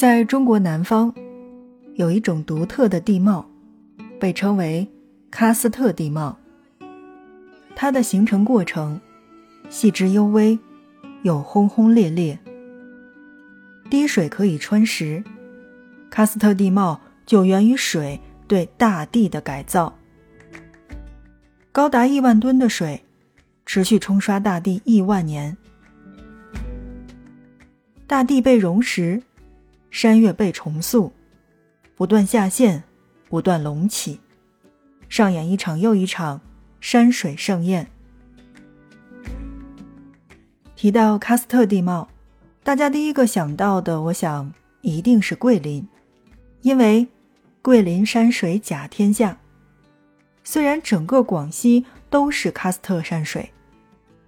在中国南方，有一种独特的地貌，被称为喀斯特地貌。它的形成过程细致幽微，又轰轰烈烈。滴水可以穿石，喀斯特地貌就源于水对大地的改造。高达亿万吨的水，持续冲刷大地亿万年，大地被溶蚀。山岳被重塑，不断下陷，不断隆起，上演一场又一场山水盛宴。提到喀斯特地貌，大家第一个想到的，我想一定是桂林，因为桂林山水甲天下。虽然整个广西都是喀斯特山水，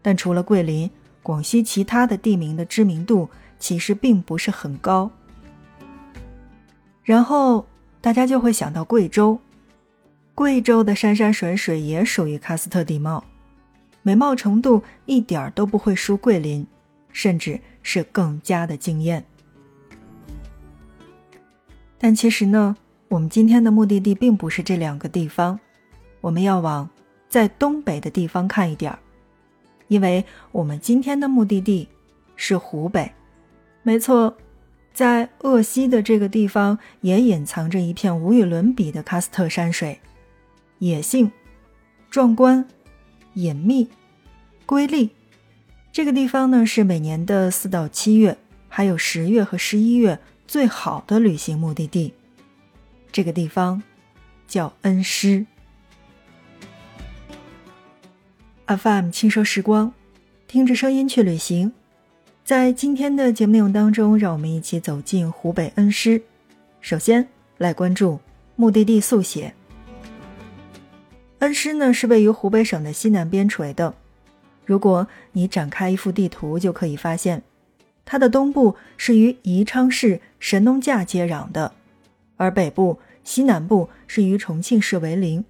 但除了桂林，广西其他的地名的知名度其实并不是很高。然后大家就会想到贵州，贵州的山山水水也属于喀斯特地貌，美貌程度一点儿都不会输桂林，甚至是更加的惊艳。但其实呢，我们今天的目的地并不是这两个地方，我们要往在东北的地方看一点儿，因为我们今天的目的地是湖北，没错。在鄂西的这个地方，也隐藏着一片无与伦比的喀斯特山水，野性、壮观、隐秘、瑰丽。这个地方呢，是每年的四到七月，还有十月和十一月最好的旅行目的地。这个地方叫恩施。FM 轻奢时光，听着声音去旅行。在今天的节目内容当中，让我们一起走进湖北恩施。首先来关注目的地速写。恩施呢是位于湖北省的西南边陲的。如果你展开一幅地图，就可以发现，它的东部是与宜昌市神农架接壤的，而北部、西南部是与重庆市为邻，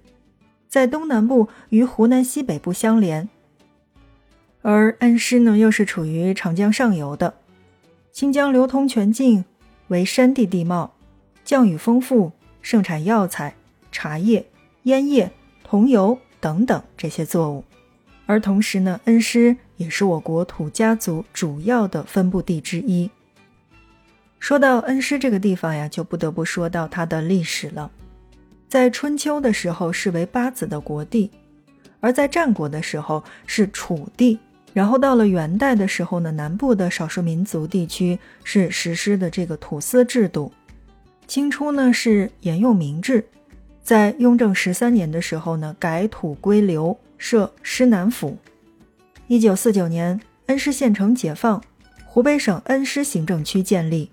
在东南部与湖南西北部相连。而恩施呢，又是处于长江上游的，新疆流通全境，为山地地貌，降雨丰富，盛产药材、茶叶、烟叶、桐油等等这些作物。而同时呢，恩施也是我国土家族主要的分布地之一。说到恩施这个地方呀，就不得不说到它的历史了。在春秋的时候，是为八子的国地；而在战国的时候，是楚地。然后到了元代的时候呢，南部的少数民族地区是实施的这个土司制度。清初呢是沿用明制，在雍正十三年的时候呢改土归流，设施南府。一九四九年，恩施县城解放，湖北省恩施行政区建立。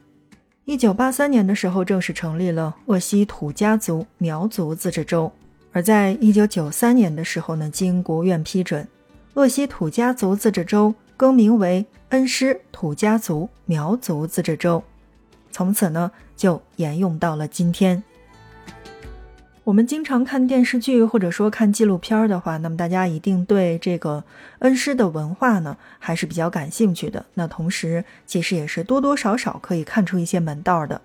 一九八三年的时候，正式成立了鄂西土家族苗族自治州。而在一九九三年的时候呢，经国务院批准。鄂西土家族自治州更名为恩施土家族苗族自治州，从此呢就沿用到了今天。我们经常看电视剧或者说看纪录片的话，那么大家一定对这个恩施的文化呢还是比较感兴趣的。那同时其实也是多多少少可以看出一些门道的。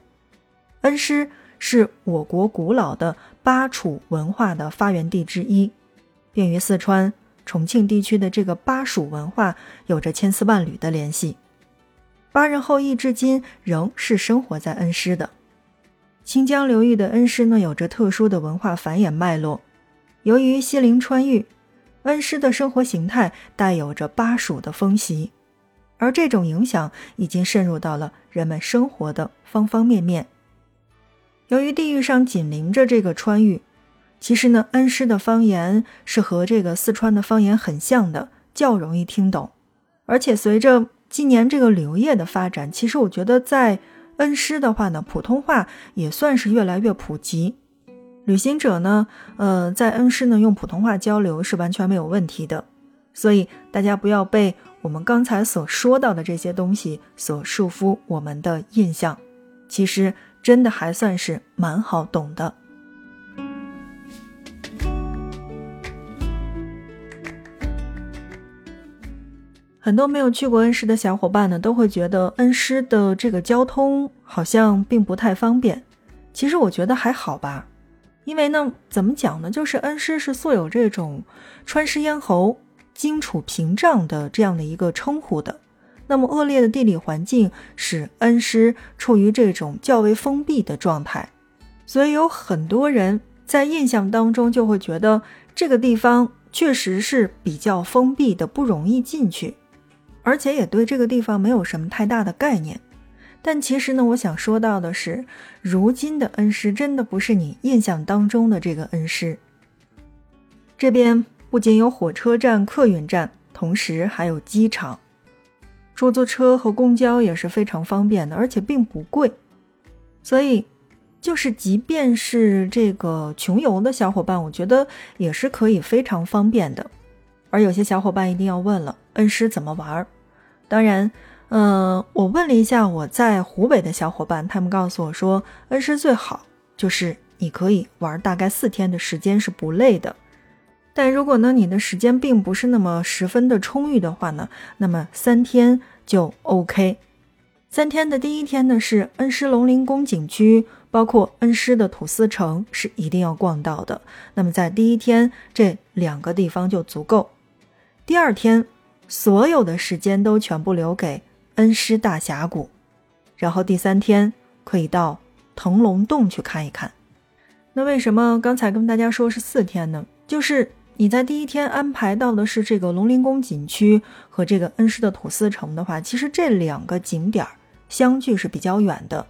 恩施是我国古老的巴楚文化的发源地之一，便于四川。重庆地区的这个巴蜀文化有着千丝万缕的联系，巴人后裔至今仍是生活在恩施的。清江流域的恩施呢，有着特殊的文化繁衍脉络。由于西陵川渝，恩施的生活形态带有着巴蜀的风习，而这种影响已经渗入到了人们生活的方方面面。由于地域上紧邻着这个川渝。其实呢，恩施的方言是和这个四川的方言很像的，较容易听懂。而且随着今年这个旅游业的发展，其实我觉得在恩施的话呢，普通话也算是越来越普及。旅行者呢，呃，在恩施呢用普通话交流是完全没有问题的。所以大家不要被我们刚才所说到的这些东西所束缚我们的印象，其实真的还算是蛮好懂的。很多没有去过恩施的小伙伴呢，都会觉得恩施的这个交通好像并不太方便。其实我觉得还好吧，因为呢，怎么讲呢？就是恩施是素有这种川师咽喉、荆楚屏障的这样的一个称呼的。那么恶劣的地理环境使恩施处于这种较为封闭的状态，所以有很多人在印象当中就会觉得这个地方确实是比较封闭的，不容易进去，而且也对这个地方没有什么太大的概念。但其实呢，我想说到的是，如今的恩施真的不是你印象当中的这个恩施。这边不仅有火车站、客运站，同时还有机场。出租车和公交也是非常方便的，而且并不贵，所以就是即便是这个穷游的小伙伴，我觉得也是可以非常方便的。而有些小伙伴一定要问了，恩施怎么玩？当然，嗯，我问了一下我在湖北的小伙伴，他们告诉我说，恩施最好就是你可以玩大概四天的时间是不累的。但如果呢，你的时间并不是那么十分的充裕的话呢，那么三天就 OK。三天的第一天呢是恩施龙陵宫景区，包括恩施的土司城是一定要逛到的。那么在第一天这两个地方就足够。第二天所有的时间都全部留给恩施大峡谷，然后第三天可以到腾龙洞去看一看。那为什么刚才跟大家说是四天呢？就是。你在第一天安排到的是这个龙陵宫景区和这个恩施的土司城的话，其实这两个景点相距是比较远的，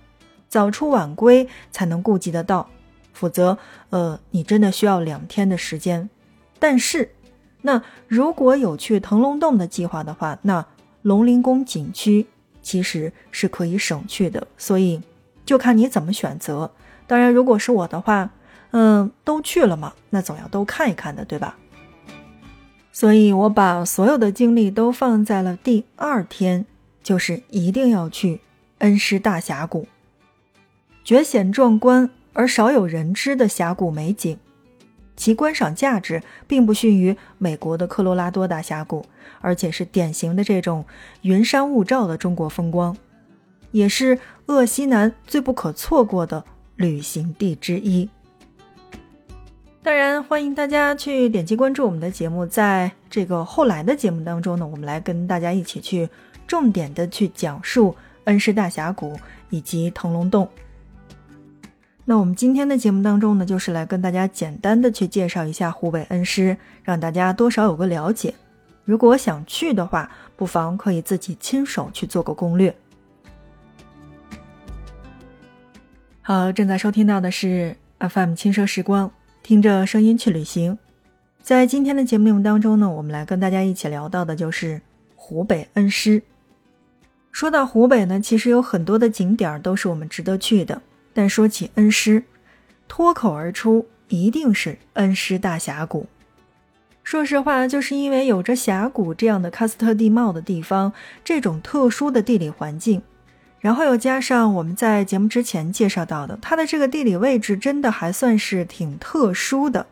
早出晚归才能顾及得到，否则，呃，你真的需要两天的时间。但是，那如果有去腾龙洞的计划的话，那龙陵宫景区其实是可以省去的，所以就看你怎么选择。当然，如果是我的话。嗯，都去了嘛，那总要都看一看的，对吧？所以我把所有的精力都放在了第二天，就是一定要去恩施大峡谷，绝险壮观而少有人知的峡谷美景，其观赏价值并不逊于美国的科罗拉多大峡谷，而且是典型的这种云山雾罩的中国风光，也是鄂西南最不可错过的旅行地之一。当然，欢迎大家去点击关注我们的节目。在这个后来的节目当中呢，我们来跟大家一起去重点的去讲述恩施大峡谷以及腾龙洞。那我们今天的节目当中呢，就是来跟大家简单的去介绍一下湖北恩施，让大家多少有个了解。如果想去的话，不妨可以自己亲手去做个攻略。好，正在收听到的是 FM 轻奢时光。听着声音去旅行，在今天的节目内容当中呢，我们来跟大家一起聊到的就是湖北恩施。说到湖北呢，其实有很多的景点都是我们值得去的，但说起恩施，脱口而出一定是恩施大峡谷。说实话，就是因为有着峡谷这样的喀斯特地貌的地方，这种特殊的地理环境。然后又加上我们在节目之前介绍到的，它的这个地理位置真的还算是挺特殊的，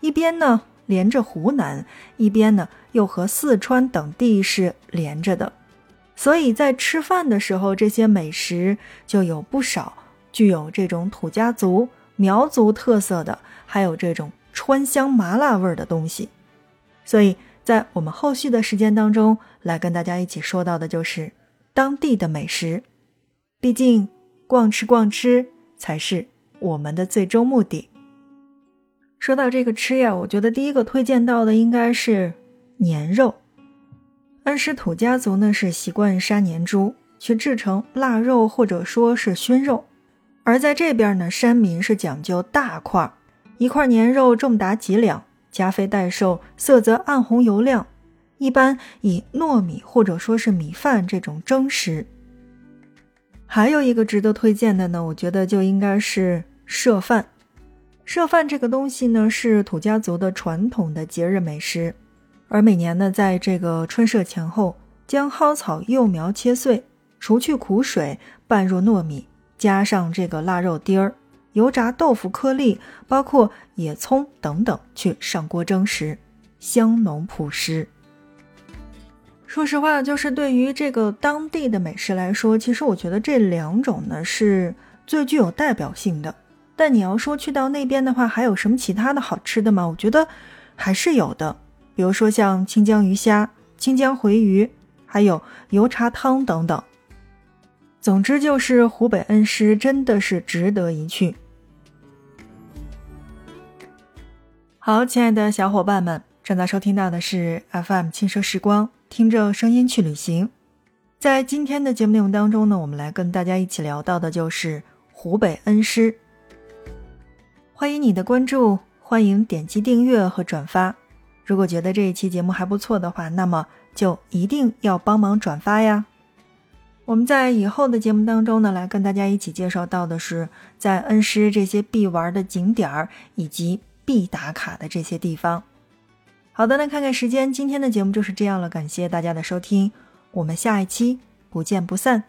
一边呢连着湖南，一边呢又和四川等地是连着的，所以在吃饭的时候，这些美食就有不少具有这种土家族、苗族特色的，还有这种川香麻辣味儿的东西。所以在我们后续的时间当中，来跟大家一起说到的就是当地的美食。毕竟，逛吃逛吃才是我们的最终目的。说到这个吃呀，我觉得第一个推荐到的应该是年肉。恩施土家族呢是习惯杀年猪去制成腊肉或者说是熏肉，而在这边呢，山民是讲究大块，一块年肉重达几两，加肥带瘦，色泽暗红油亮，一般以糯米或者说是米饭这种蒸食。还有一个值得推荐的呢，我觉得就应该是社饭。社饭这个东西呢，是土家族的传统的节日美食，而每年呢，在这个春社前后，将蒿草幼苗切碎，除去苦水，拌入糯米，加上这个腊肉丁儿、油炸豆腐颗粒，包括野葱等等，去上锅蒸食，香浓朴实。说实话，就是对于这个当地的美食来说，其实我觉得这两种呢是最具有代表性的。但你要说去到那边的话，还有什么其他的好吃的吗？我觉得还是有的，比如说像清江鱼虾、清江回鱼，还有油茶汤等等。总之就是湖北恩施真的是值得一去。好，亲爱的小伙伴们，正在收听到的是 FM 轻奢时光。听着声音去旅行，在今天的节目内容当中呢，我们来跟大家一起聊到的就是湖北恩施。欢迎你的关注，欢迎点击订阅和转发。如果觉得这一期节目还不错的话，那么就一定要帮忙转发呀。我们在以后的节目当中呢，来跟大家一起介绍到的是在恩施这些必玩的景点儿以及必打卡的这些地方。好的，那看看时间，今天的节目就是这样了。感谢大家的收听，我们下一期不见不散。